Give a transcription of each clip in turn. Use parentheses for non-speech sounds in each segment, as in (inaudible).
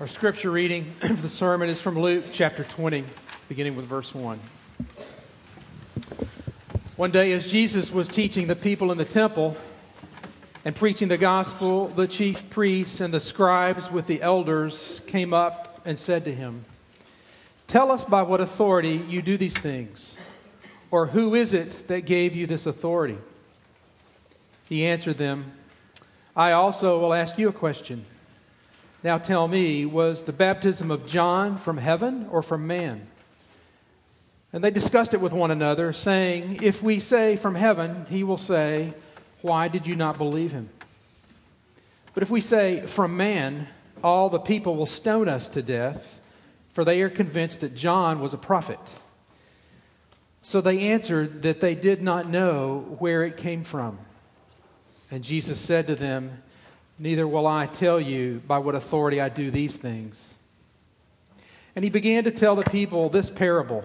Our scripture reading (clears throat) for the sermon is from Luke chapter 20, beginning with verse 1. One day, as Jesus was teaching the people in the temple and preaching the gospel, the chief priests and the scribes with the elders came up and said to him, Tell us by what authority you do these things, or who is it that gave you this authority? He answered them, I also will ask you a question. Now tell me, was the baptism of John from heaven or from man? And they discussed it with one another, saying, If we say from heaven, he will say, Why did you not believe him? But if we say from man, all the people will stone us to death, for they are convinced that John was a prophet. So they answered that they did not know where it came from. And Jesus said to them, Neither will I tell you by what authority I do these things. And he began to tell the people this parable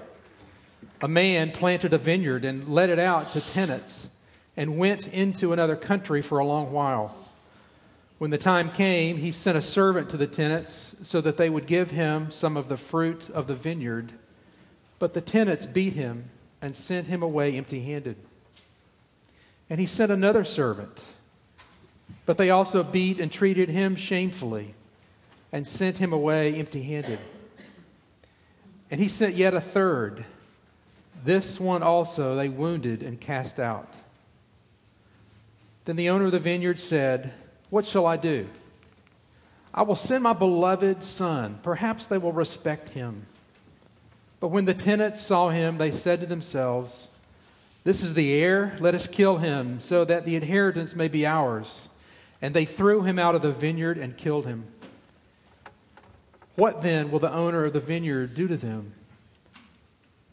A man planted a vineyard and let it out to tenants and went into another country for a long while. When the time came, he sent a servant to the tenants so that they would give him some of the fruit of the vineyard. But the tenants beat him and sent him away empty handed. And he sent another servant but they also beat and treated him shamefully and sent him away empty handed. And he sent yet a third. This one also they wounded and cast out. Then the owner of the vineyard said, What shall I do? I will send my beloved son. Perhaps they will respect him. But when the tenants saw him, they said to themselves, This is the heir. Let us kill him, so that the inheritance may be ours. And they threw him out of the vineyard and killed him. What then will the owner of the vineyard do to them?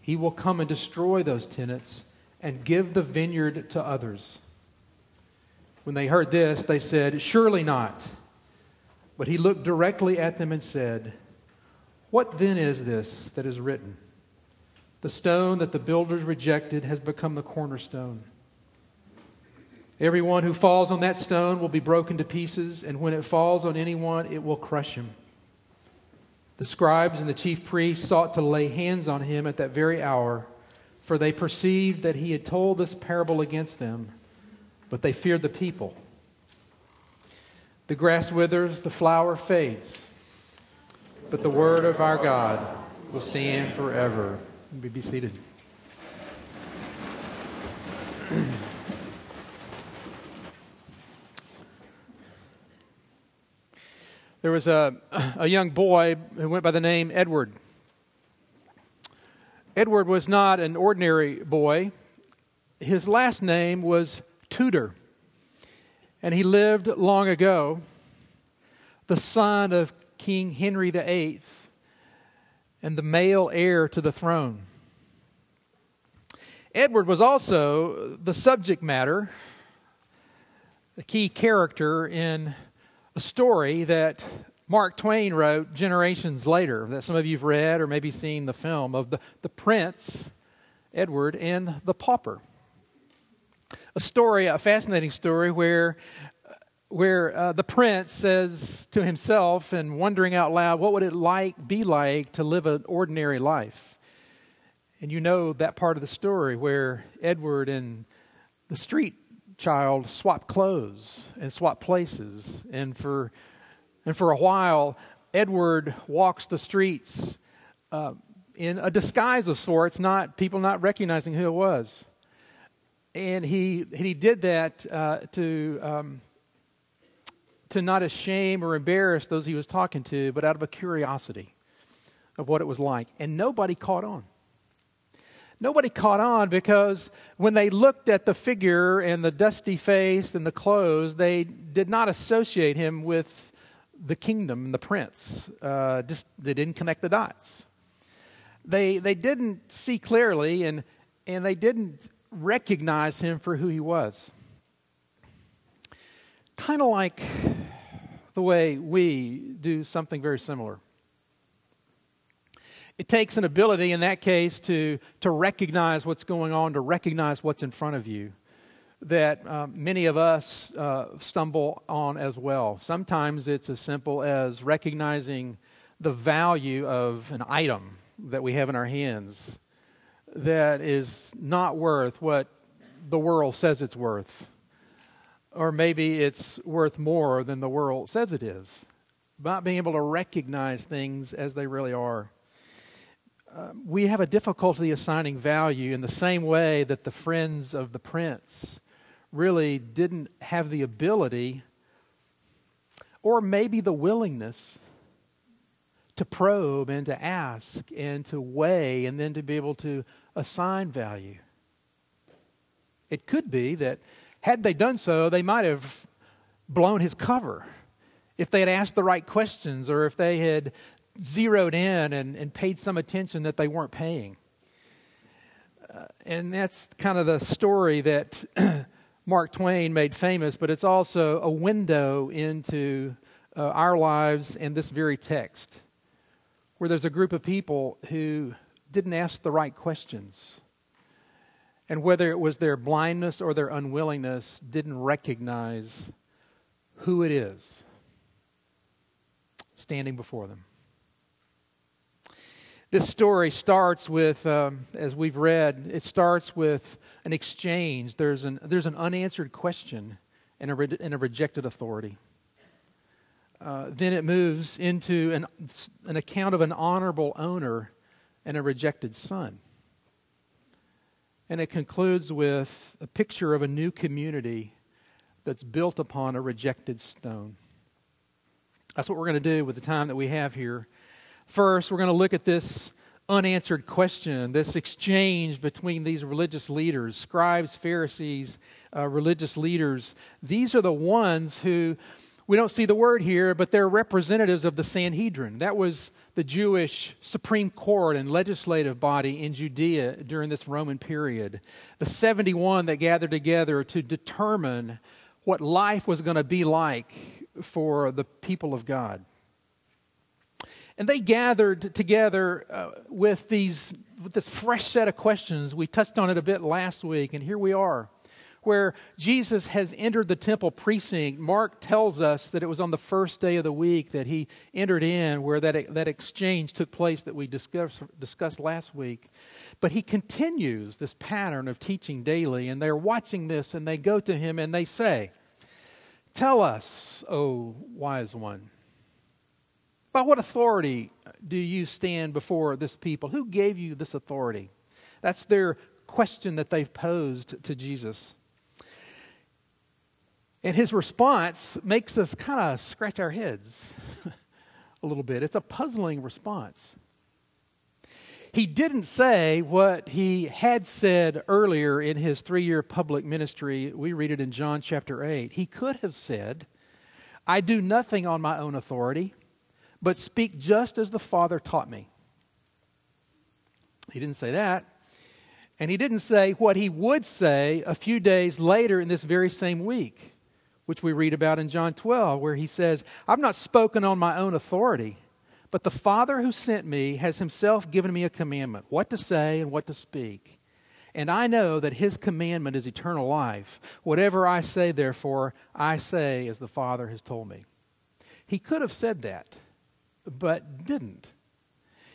He will come and destroy those tenants and give the vineyard to others. When they heard this, they said, Surely not. But he looked directly at them and said, What then is this that is written? The stone that the builders rejected has become the cornerstone. Everyone who falls on that stone will be broken to pieces, and when it falls on anyone, it will crush him. The scribes and the chief priests sought to lay hands on him at that very hour, for they perceived that he had told this parable against them, but they feared the people. The grass withers, the flower fades, but the word of our God will stand forever. Be seated. There was a, a young boy who went by the name Edward. Edward was not an ordinary boy. His last name was Tudor, and he lived long ago, the son of King Henry VIII and the male heir to the throne. Edward was also the subject matter, the key character in a story that Mark Twain wrote generations later that some of you have read or maybe seen the film of the, the prince, Edward, and the pauper. A story, a fascinating story where, where uh, the prince says to himself and wondering out loud, what would it like be like to live an ordinary life? And you know that part of the story where Edward and the street child swap clothes and swap places. And for, and for a while, Edward walks the streets uh, in a disguise of sorts, not people not recognizing who it was. And he, he did that uh, to, um, to not shame or embarrass those he was talking to, but out of a curiosity of what it was like. And nobody caught on nobody caught on because when they looked at the figure and the dusty face and the clothes, they did not associate him with the kingdom and the prince. Uh, just they didn't connect the dots. They they didn't see clearly and and they didn't recognize him for who he was. Kind of like the way we do something very similar. It takes an ability in that case to, to recognize what's going on, to recognize what's in front of you, that um, many of us uh, stumble on as well. Sometimes it's as simple as recognizing the value of an item that we have in our hands that is not worth what the world says it's worth. Or maybe it's worth more than the world says it is. Not being able to recognize things as they really are. We have a difficulty assigning value in the same way that the friends of the prince really didn't have the ability or maybe the willingness to probe and to ask and to weigh and then to be able to assign value. It could be that had they done so, they might have blown his cover if they had asked the right questions or if they had zeroed in and, and paid some attention that they weren't paying. Uh, and that's kind of the story that (clears throat) Mark Twain made famous, but it's also a window into uh, our lives and this very text, where there's a group of people who didn't ask the right questions. And whether it was their blindness or their unwillingness, didn't recognize who it is standing before them. This story starts with, um, as we've read, it starts with an exchange. There's an, there's an unanswered question and a, re- and a rejected authority. Uh, then it moves into an, an account of an honorable owner and a rejected son. And it concludes with a picture of a new community that's built upon a rejected stone. That's what we're going to do with the time that we have here. First, we're going to look at this unanswered question, this exchange between these religious leaders, scribes, Pharisees, uh, religious leaders. These are the ones who, we don't see the word here, but they're representatives of the Sanhedrin. That was the Jewish Supreme Court and legislative body in Judea during this Roman period. The 71 that gathered together to determine what life was going to be like for the people of God. And they gathered together uh, with, these, with this fresh set of questions. We touched on it a bit last week, and here we are, where Jesus has entered the temple precinct. Mark tells us that it was on the first day of the week that he entered in, where that, that exchange took place that we discussed, discussed last week. But he continues this pattern of teaching daily, and they're watching this, and they go to him and they say, Tell us, O wise one by what authority do you stand before this people? Who gave you this authority? That's their question that they've posed to Jesus. And his response makes us kind of scratch our heads (laughs) a little bit. It's a puzzling response. He didn't say what he had said earlier in his three year public ministry. We read it in John chapter 8. He could have said, I do nothing on my own authority but speak just as the Father taught me. He didn't say that. And he didn't say what he would say a few days later in this very same week, which we read about in John 12, where he says, I've not spoken on my own authority, but the Father who sent me has himself given me a commandment, what to say and what to speak. And I know that his commandment is eternal life. Whatever I say, therefore, I say as the Father has told me. He could have said that but didn't.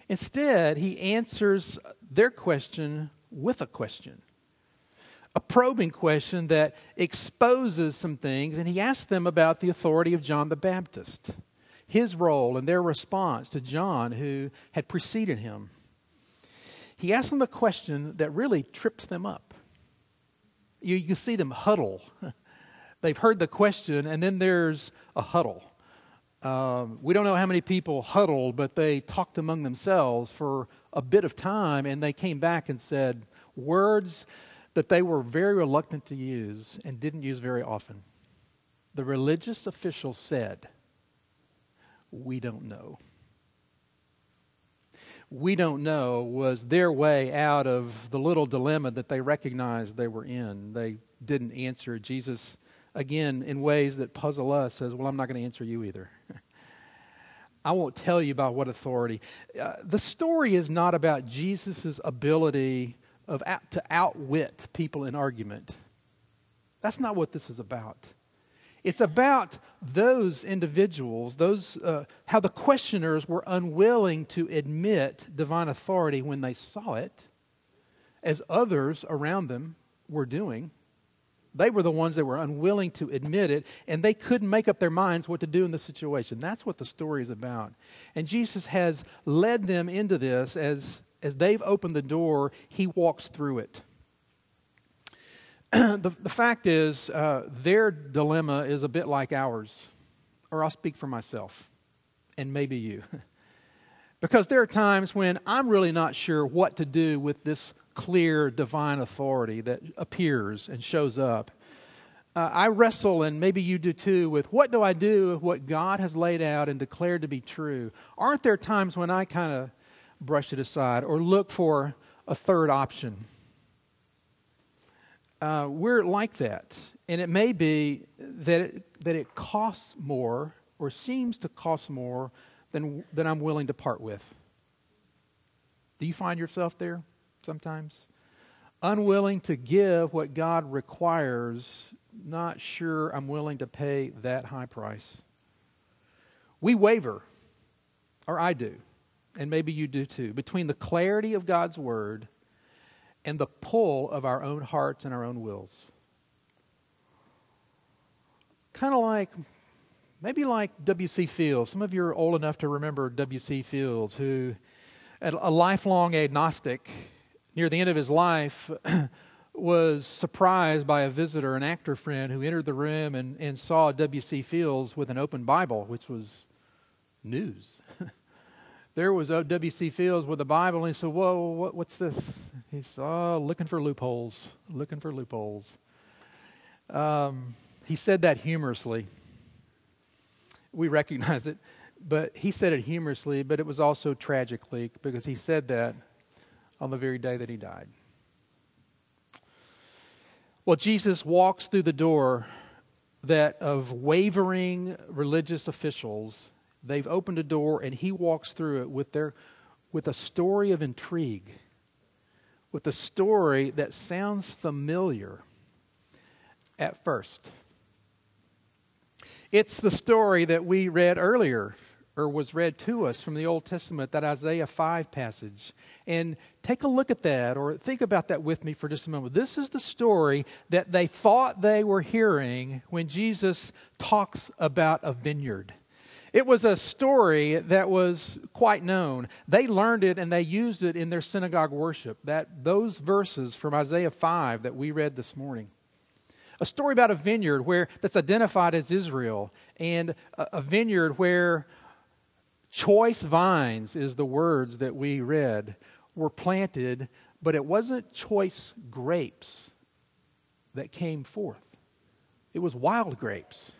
Instead, he answers their question with a question, a probing question that exposes some things, and he asks them about the authority of John the Baptist, his role and their response to John, who had preceded him. He asks them a question that really trips them up. You, you see them huddle. (laughs) They've heard the question, and then there's a huddle. Um, we don't know how many people huddled, but they talked among themselves for a bit of time, and they came back and said words that they were very reluctant to use and didn't use very often. The religious officials said, We don't know. We don't know was their way out of the little dilemma that they recognized they were in. They didn't answer. Jesus again, in ways that puzzle us, says, Well, I'm not going to answer you either. (laughs) I won't tell you about what authority. Uh, the story is not about Jesus' ability of to outwit people in argument. That's not what this is about. It's about those individuals, those, uh, how the questioners were unwilling to admit divine authority when they saw it, as others around them were doing. They were the ones that were unwilling to admit it, and they couldn't make up their minds what to do in the situation. That's what the story is about. And Jesus has led them into this as, as they've opened the door, he walks through it. (clears throat) the, the fact is, uh, their dilemma is a bit like ours, or I'll speak for myself, and maybe you. (laughs) because there are times when I'm really not sure what to do with this clear divine authority that appears and shows up. Uh, I wrestle, and maybe you do too, with what do I do with what God has laid out and declared to be true? Aren't there times when I kind of brush it aside or look for a third option? Uh, we're like that. And it may be that it, that it costs more or seems to cost more than, than I'm willing to part with. Do you find yourself there? Sometimes. Unwilling to give what God requires, not sure I'm willing to pay that high price. We waver, or I do, and maybe you do too, between the clarity of God's word and the pull of our own hearts and our own wills. Kind of like, maybe like W.C. Fields. Some of you are old enough to remember W.C. Fields, who, a lifelong agnostic, near the end of his life, (clears throat) was surprised by a visitor, an actor friend, who entered the room and, and saw W.C. Fields with an open Bible, which was news. (laughs) there was W.C. Fields with a Bible, and he said, Whoa, what, what's this? He saw, oh, looking for loopholes, looking for loopholes. Um, he said that humorously. We recognize it, but he said it humorously, but it was also tragically because he said that on the very day that he died. Well, Jesus walks through the door that of wavering religious officials. They've opened a door and he walks through it with their with a story of intrigue. With a story that sounds familiar at first. It's the story that we read earlier or was read to us from the Old Testament, that Isaiah 5 passage. And take a look at that or think about that with me for just a moment. This is the story that they thought they were hearing when Jesus talks about a vineyard. It was a story that was quite known. They learned it and they used it in their synagogue worship. That those verses from Isaiah 5 that we read this morning. A story about a vineyard where that's identified as Israel and a, a vineyard where Choice vines is the words that we read were planted, but it wasn't choice grapes that came forth. It was wild grapes.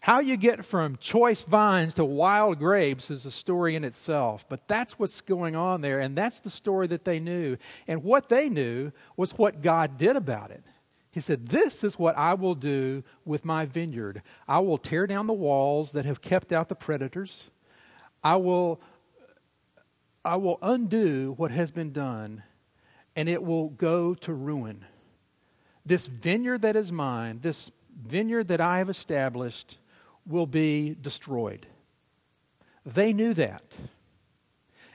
How you get from choice vines to wild grapes is a story in itself, but that's what's going on there, and that's the story that they knew. And what they knew was what God did about it. He said, This is what I will do with my vineyard. I will tear down the walls that have kept out the predators. I will, I will undo what has been done, and it will go to ruin. This vineyard that is mine, this vineyard that I have established, will be destroyed. They knew that.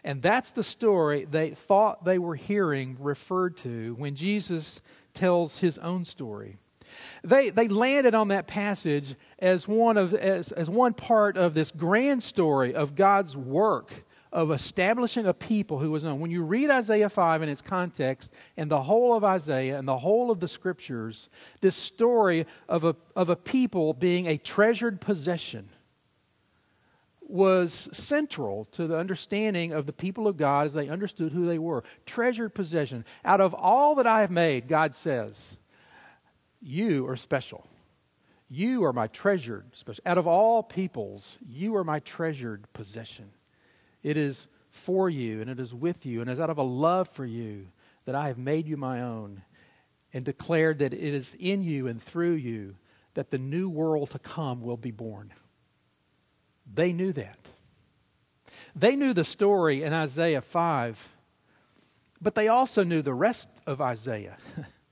And that's the story they thought they were hearing referred to when Jesus tells his own story. They, they landed on that passage as one, of, as, as one part of this grand story of God's work of establishing a people who was known. When you read Isaiah 5 in its context and the whole of Isaiah and the whole of the scriptures, this story of a, of a people being a treasured possession was central to the understanding of the people of God as they understood who they were. Treasured possession. Out of all that I have made, God says, you are special. You are my treasured special. Out of all peoples, you are my treasured possession. It is for you and it is with you and it is out of a love for you that I have made you my own and declared that it is in you and through you that the new world to come will be born. They knew that. They knew the story in Isaiah 5, but they also knew the rest of Isaiah. (laughs)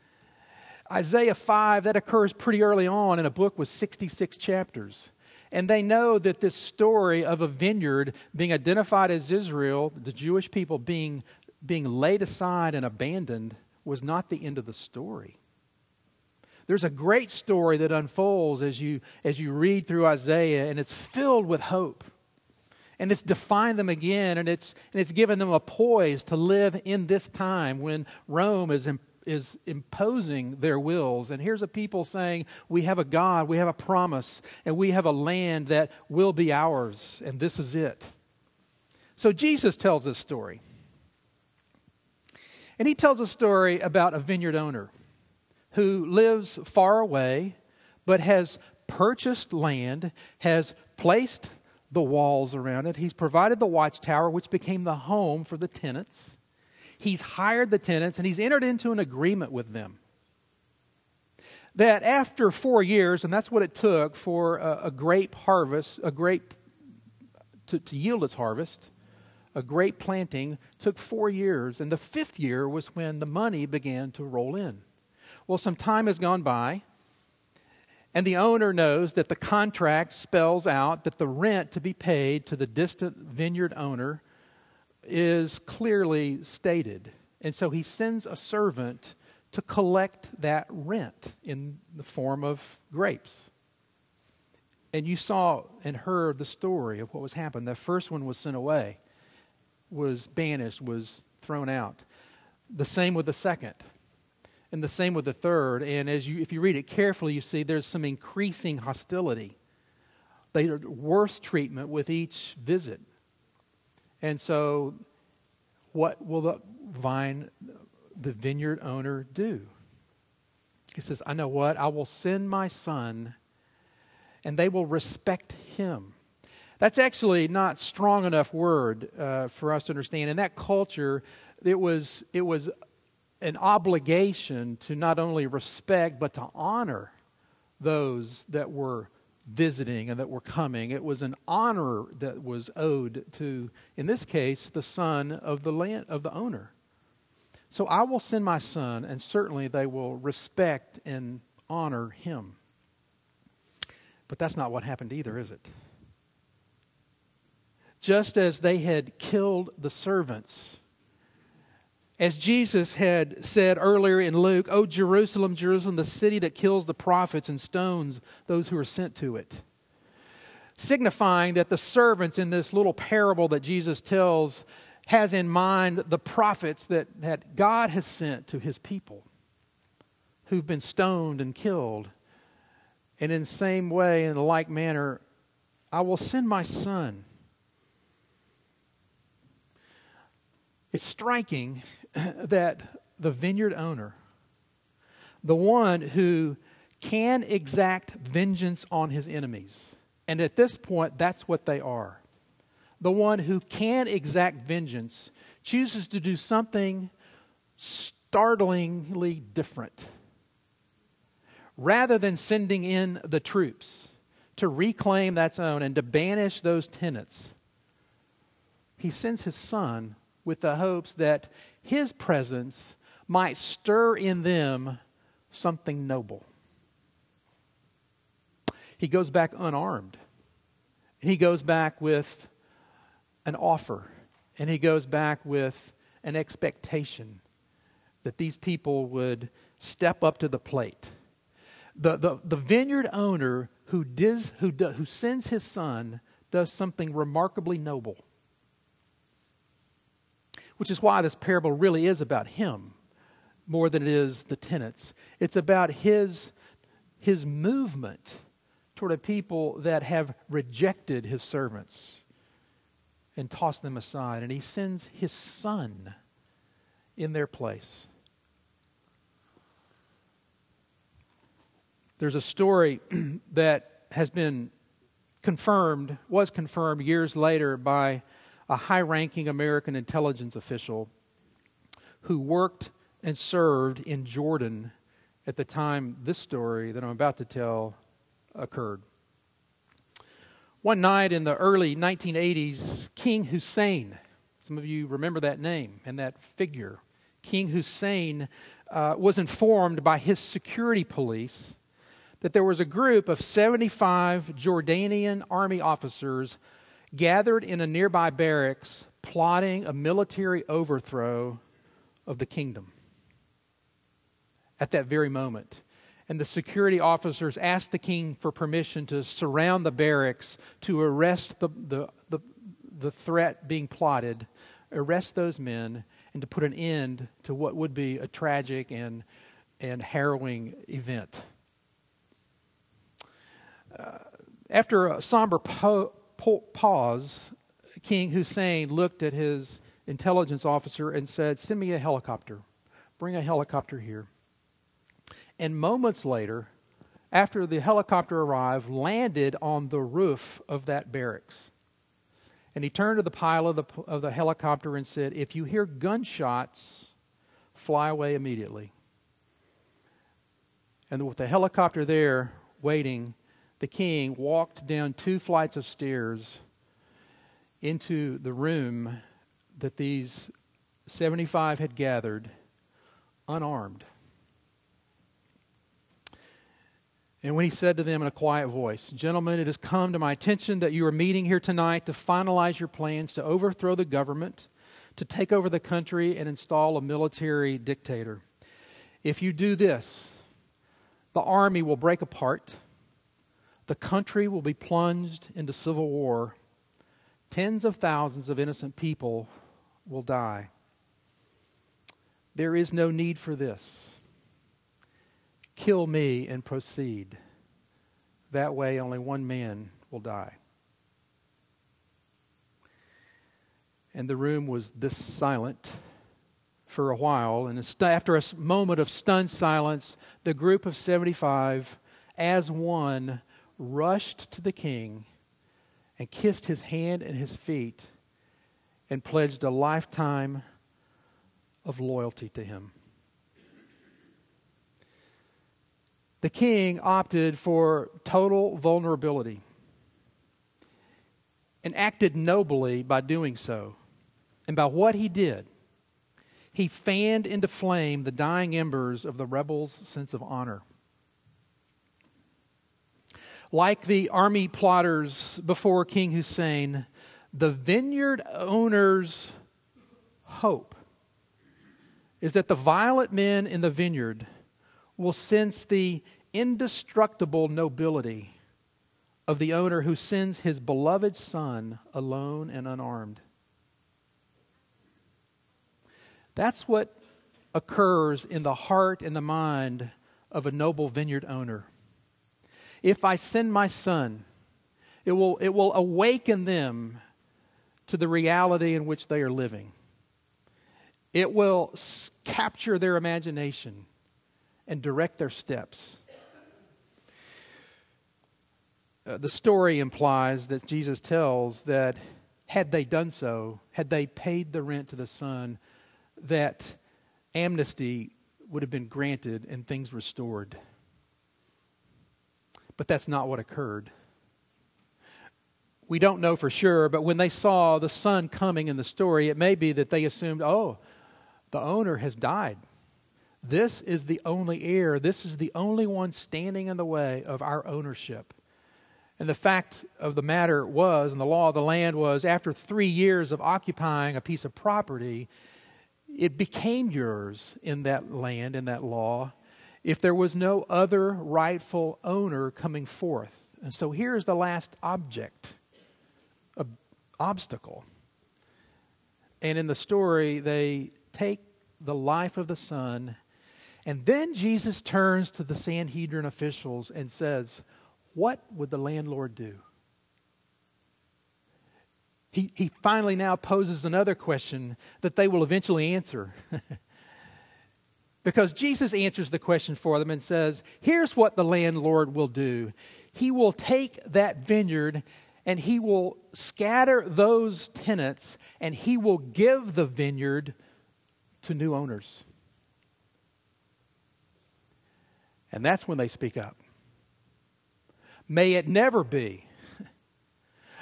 Isaiah 5, that occurs pretty early on in a book with 66 chapters. And they know that this story of a vineyard being identified as Israel, the Jewish people being, being laid aside and abandoned, was not the end of the story. There's a great story that unfolds as you, as you read through Isaiah, and it's filled with hope. And it's defined them again, and it's, and it's given them a poise to live in this time when Rome is, is imposing their wills. And here's a people saying, We have a God, we have a promise, and we have a land that will be ours, and this is it. So Jesus tells this story. And he tells a story about a vineyard owner who lives far away but has purchased land, has placed the walls around it. He's provided the watchtower, which became the home for the tenants. He's hired the tenants and he's entered into an agreement with them. That after four years, and that's what it took for a, a grape harvest, a grape to, to yield its harvest, a grape planting took four years. And the fifth year was when the money began to roll in. Well, some time has gone by, and the owner knows that the contract spells out that the rent to be paid to the distant vineyard owner is clearly stated. And so he sends a servant to collect that rent in the form of grapes. And you saw and heard the story of what was happened. The first one was sent away, was banished, was thrown out. The same with the second and the same with the third. And as you, if you read it carefully, you see there's some increasing hostility. They are worse treatment with each visit. And so, what will the vine, the vineyard owner do? He says, I know what? I will send my son, and they will respect him. That's actually not strong enough word uh, for us to understand. In that culture, it was, it was an obligation to not only respect but to honor those that were visiting and that were coming. It was an honor that was owed to, in this case, the son of the land of the owner. So I will send my son, and certainly they will respect and honor him. But that's not what happened either, is it? Just as they had killed the servants as Jesus had said earlier in Luke, O Jerusalem, Jerusalem, the city that kills the prophets and stones those who are sent to it. Signifying that the servants in this little parable that Jesus tells has in mind the prophets that, that God has sent to his people who've been stoned and killed. And in the same way, in the like manner, I will send my son. It's striking (clears throat) that the vineyard owner, the one who can exact vengeance on his enemies, and at this point, that's what they are. The one who can exact vengeance chooses to do something startlingly different. Rather than sending in the troops to reclaim that's own and to banish those tenants, he sends his son with the hopes that his presence might stir in them something noble. He goes back unarmed. And he goes back with an offer. And he goes back with an expectation that these people would step up to the plate. The, the, the vineyard owner who, does, who, do, who sends his son does something remarkably noble which is why this parable really is about him more than it is the tenants. It's about his, his movement toward a people that have rejected his servants and tossed them aside. And he sends his son in their place. There's a story (clears throat) that has been confirmed, was confirmed years later by a high ranking American intelligence official who worked and served in Jordan at the time this story that I'm about to tell occurred. One night in the early 1980s, King Hussein, some of you remember that name and that figure, King Hussein uh, was informed by his security police that there was a group of 75 Jordanian army officers gathered in a nearby barracks plotting a military overthrow of the kingdom at that very moment. And the security officers asked the king for permission to surround the barracks to arrest the, the, the, the threat being plotted, arrest those men, and to put an end to what would be a tragic and, and harrowing event. Uh, after a somber po- pause, King Hussein looked at his intelligence officer and said, Send me a helicopter. Bring a helicopter here. And moments later, after the helicopter arrived, landed on the roof of that barracks. And he turned to the pilot of the, of the helicopter and said, If you hear gunshots, fly away immediately. And with the helicopter there waiting, the king walked down two flights of stairs into the room that these 75 had gathered unarmed. And when he said to them in a quiet voice, Gentlemen, it has come to my attention that you are meeting here tonight to finalize your plans to overthrow the government, to take over the country, and install a military dictator. If you do this, the army will break apart, the country will be plunged into civil war, tens of thousands of innocent people will die. There is no need for this. Kill me and proceed. That way, only one man will die. And the room was this silent for a while. And after a moment of stunned silence, the group of 75, as one, rushed to the king and kissed his hand and his feet and pledged a lifetime of loyalty to him. The king opted for total vulnerability and acted nobly by doing so. And by what he did, he fanned into flame the dying embers of the rebels' sense of honor. Like the army plotters before King Hussein, the vineyard owner's hope is that the violent men in the vineyard will sense the indestructible nobility of the owner who sends his beloved son alone and unarmed. That's what occurs in the heart and the mind of a noble vineyard owner. If I send my son, it will, it will awaken them to the reality in which they are living. It will capture their imagination and direct their steps. Uh, the story implies that Jesus tells that had they done so, had they paid the rent to the son, that amnesty would have been granted and things restored. But that's not what occurred. We don't know for sure, but when they saw the son coming in the story, it may be that they assumed, oh, the owner has died. This is the only heir. This is the only one standing in the way of our ownership. And the fact of the matter was, and the law of the land was, after three years of occupying a piece of property, it became yours in that land, in that law, if there was no other rightful owner coming forth. And so here's the last object, ob- obstacle. And in the story, they take the life of the son and then Jesus turns to the Sanhedrin officials and says, What would the landlord do? He, he finally now poses another question that they will eventually answer. (laughs) because Jesus answers the question for them and says, Here's what the landlord will do He will take that vineyard and he will scatter those tenants and he will give the vineyard to new owners. And that's when they speak up. May it never be. (laughs)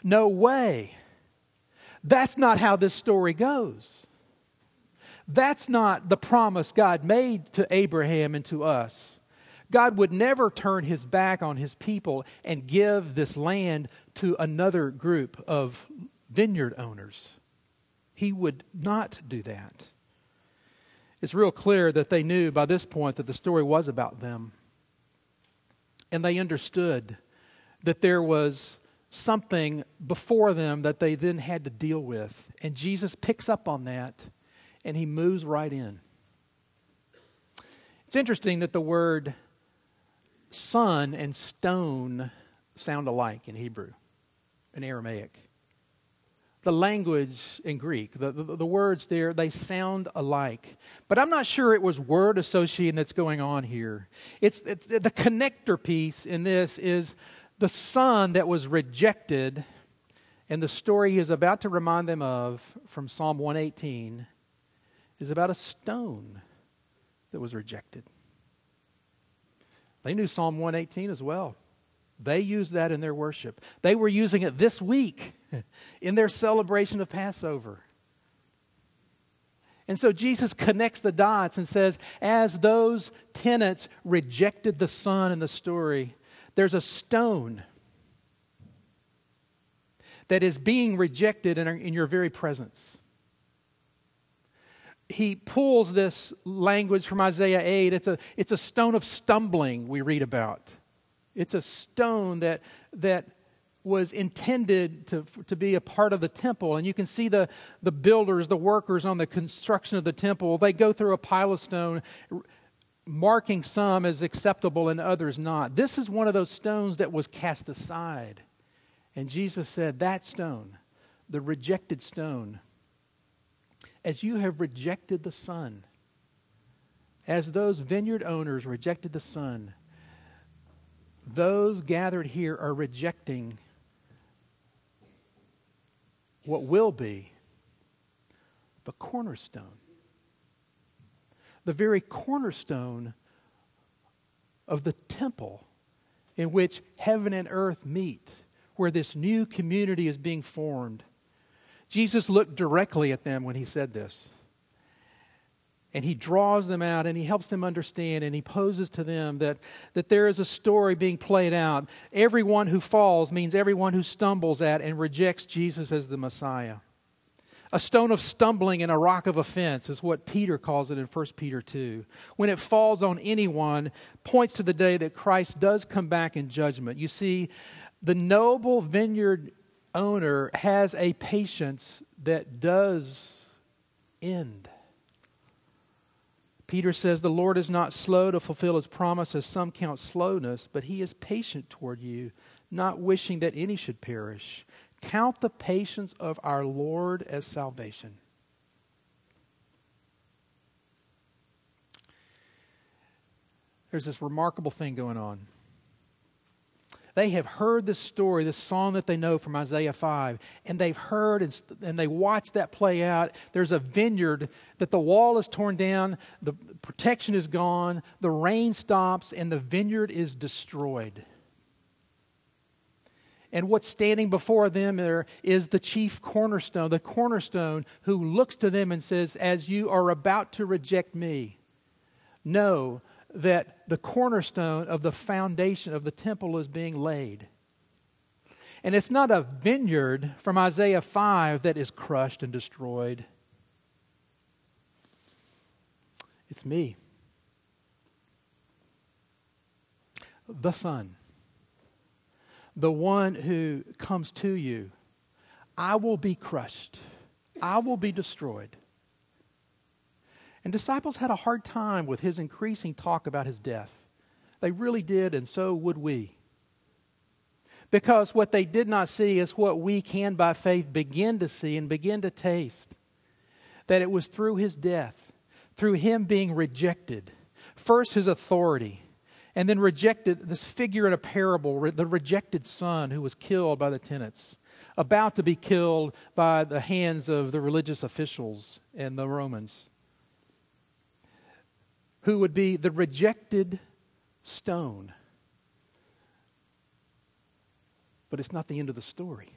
No way. That's not how this story goes. That's not the promise God made to Abraham and to us. God would never turn his back on his people and give this land to another group of vineyard owners. He would not do that. It's real clear that they knew by this point that the story was about them. And they understood that there was something before them that they then had to deal with. And Jesus picks up on that and he moves right in. It's interesting that the word son and stone sound alike in Hebrew, and Aramaic. The language in Greek, the, the, the, words there, they sound alike. But I'm not sure it was word association that's going on here. It's, it's the connector piece in this is the son that was rejected, and the story he is about to remind them of from Psalm 118 is about a stone that was rejected. They knew Psalm 118 as well. They used that in their worship. They were using it this week (laughs) in their celebration of Passover. And so Jesus connects the dots and says, as those tenants rejected the Son in the story, there's a stone that is being rejected in, our, in your very presence. He pulls this language from Isaiah 8. It's a, it's a stone of stumbling we read about. It's a stone that, that was intended to, to be a part of the temple. And you can see the, the builders, the workers on the construction of the temple, they go through a pile of stone marking some as acceptable and others not. This is one of those stones that was cast aside. And Jesus said, That stone, the rejected stone, as you have rejected the Son, as those vineyard owners rejected the Son, those gathered here are rejecting what will be the cornerstone the very cornerstone of the temple in which heaven and earth meet, where this new community is being formed. Jesus looked directly at them when he said this. And he draws them out and he helps them understand and he poses to them that, that there is a story being played out. Everyone who falls means everyone who stumbles at and rejects Jesus as the Messiah. A stone of stumbling and a rock of offense is what Peter calls it in 1 Peter 2. When it falls on anyone, points to the day that Christ does come back in judgment. You see, the noble vineyard owner has a patience that does end. Peter says, The Lord is not slow to fulfill his promise, as some count slowness, but he is patient toward you, not wishing that any should perish Count the patience of our Lord as salvation. There's this remarkable thing going on. They have heard this story, this song that they know from Isaiah 5, and they've heard and, and they watched that play out. There's a vineyard that the wall is torn down, the protection is gone, the rain stops, and the vineyard is destroyed. And what's standing before them there is the chief cornerstone, the cornerstone who looks to them and says, As you are about to reject me, know that the cornerstone of the foundation of the temple is being laid. And it's not a vineyard from Isaiah 5 that is crushed and destroyed, it's me, the Son. The one who comes to you, I will be crushed, I will be destroyed. And disciples had a hard time with his increasing talk about his death. They really did, and so would we. Because what they did not see is what we can, by faith, begin to see and begin to taste. That it was through his death, through him being rejected, first his authority, and then rejected this figure in a parable, the rejected son who was killed by the tenants, about to be killed by the hands of the religious officials and the Romans, who would be the rejected stone. But it's not the end of the story.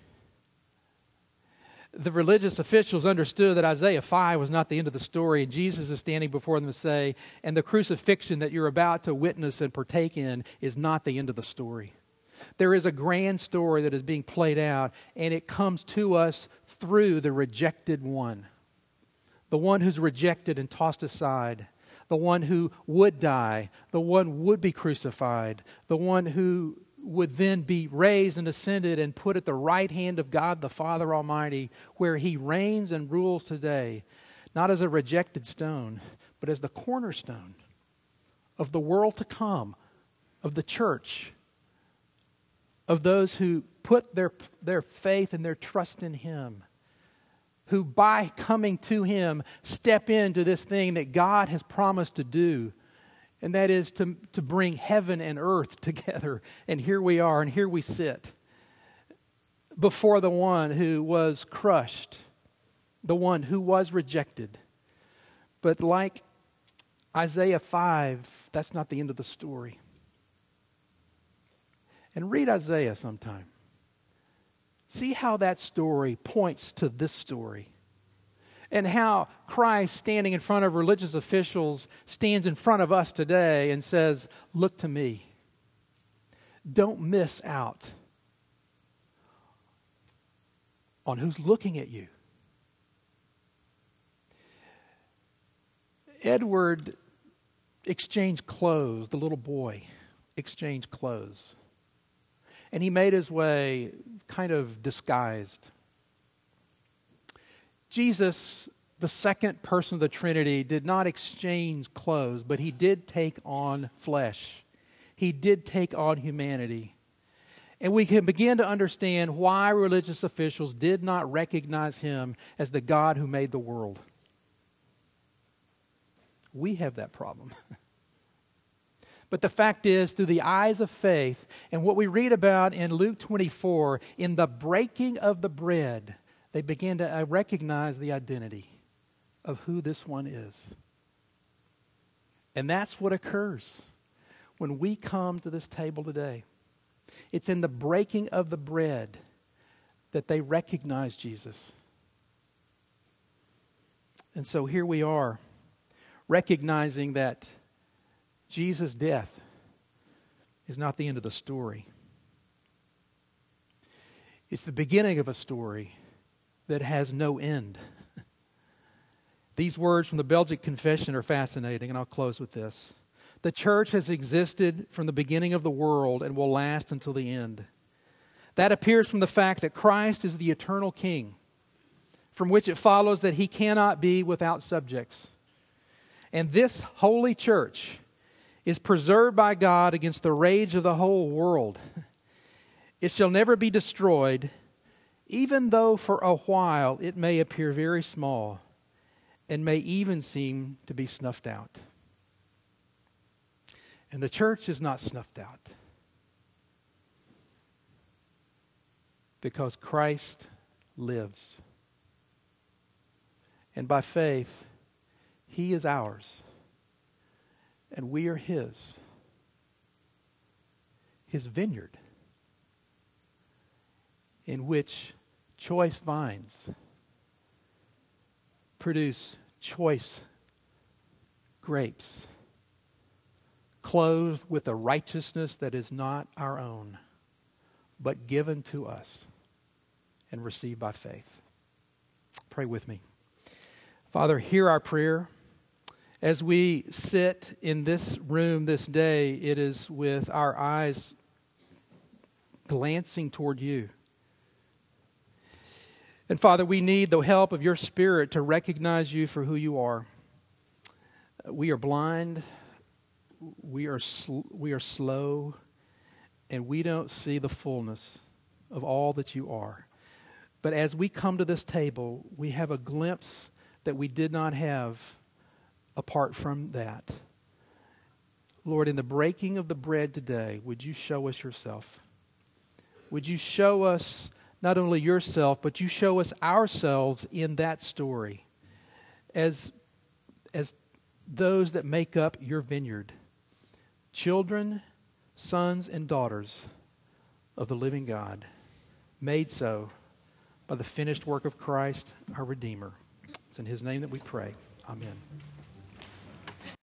the religious officials understood that Isaiah 5 was not the end of the story, and Jesus is standing before them to say, and the crucifixion that you're about to witness and partake in is not the end of the story. There is a grand story that is being played out, and it comes to us through the rejected one. The one who's rejected and tossed aside, the one who would die, the one would be crucified, the one who would then be raised and ascended and put at the right hand of God the Father Almighty, where he reigns and rules today, not as a rejected stone, but as the cornerstone of the world to come, of the church, of those who put their, their faith and their trust in him. Who, by coming to him, step into this thing that God has promised to do and that is to, to bring heaven and earth (laughs) together. And here we are, and here we sit before the one who was crushed, the one who was rejected. But like Isaiah 5, that's not the end of the story. And read Isaiah sometime. See how that story points to this story and how Christ, standing in front of religious officials, stands in front of us today and says, Look to me. Don't miss out on who's looking at you. Edward exchanged clothes, the little boy exchanged clothes. And he made his way kind of disguised. Jesus, the second person of the Trinity, did not exchange clothes, but he did take on flesh. He did take on humanity. And we can begin to understand why religious officials did not recognize him as the God who made the world. We have that problem. (laughs) But the fact is, through the eyes of faith, and what we read about in Luke 24, in the breaking of the bread, they begin to uh, recognize the identity of who this one is. And that's what occurs when we come to this table today. It's in the breaking of the bread that they recognize Jesus. And so here we are, recognizing that Jesus' death is not the end of the story. It's the beginning of a story that has no end. (laughs) These words from the Belgic Confession are fascinating, and I'll close with this. The church has existed from the beginning of the world and will last until the end. That appears from the fact that Christ is the eternal King, from which it follows that he cannot be without subjects. And this holy church is preserved by God against the rage of the whole world. (laughs) It shall never be destroyed even though for a while it may appear very small and may even seem to be snuffed out. And the church is not snuffed out because Christ lives. And by faith, He is ours, and we are His, His vineyard, in which choice vines produce choice grapes, clothed with a righteousness that is not our own, but given to us and received by faith. Pray with me. Father, hear our prayer. As we sit in this room this day, it is with our eyes glancing toward you and Father, we need the help of your Spirit to recognize you for who you are. We are blind, we are, sl- we are slow, and we don't see the fullness of all that you are. But as we come to this table, we have a glimpse that we did not have apart from that. Lord, in the breaking of the bread today, would you show us yourself? Would you show us not only yourself, but you show us ourselves in that story as, as those that make up your vineyard children, sons, and daughters of the living God, made so by the finished work of Christ, our Redeemer. It's in His name that we pray. Amen.